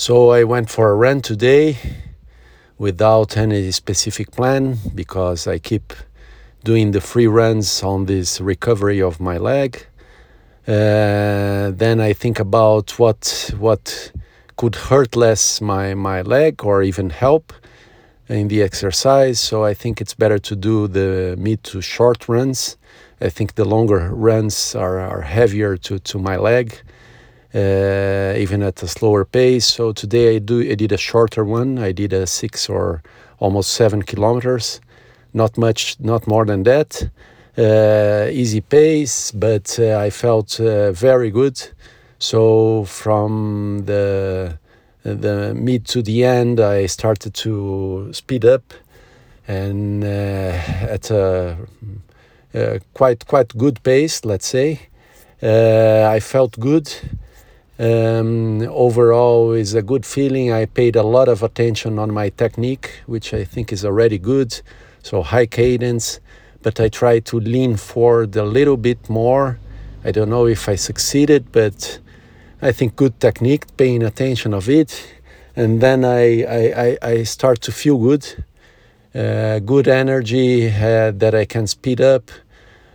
So I went for a run today without any specific plan because I keep doing the free runs on this recovery of my leg. Uh, then I think about what what could hurt less my, my leg or even help in the exercise. So I think it's better to do the mid to short runs. I think the longer runs are, are heavier to, to my leg uh, even at a slower pace. So today I do I did a shorter one. I did a six or almost seven kilometers, not much, not more than that. Uh, easy pace, but uh, I felt uh, very good. So from the the mid to the end, I started to speed up, and uh, at a, a, quite quite good pace, let's say. Uh, I felt good um, overall, is a good feeling. I paid a lot of attention on my technique, which I think is already good. So high cadence, but I try to lean forward a little bit more. I don't know if I succeeded, but I think good technique, paying attention of it, and then I I, I start to feel good, uh, good energy uh, that I can speed up.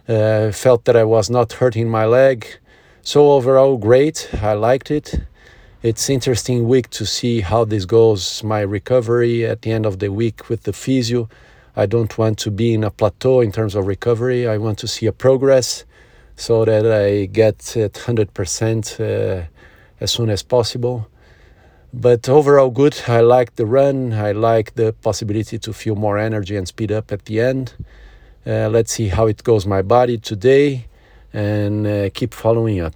Uh, felt that I was not hurting my leg so overall, great. I liked it. It's interesting week to see how this goes. My recovery at the end of the week with the physio. I don't want to be in a plateau in terms of recovery. I want to see a progress so that I get at 100% uh, as soon as possible. But overall, good. I like the run. I like the possibility to feel more energy and speed up at the end. Uh, let's see how it goes my body today and uh, keep following up.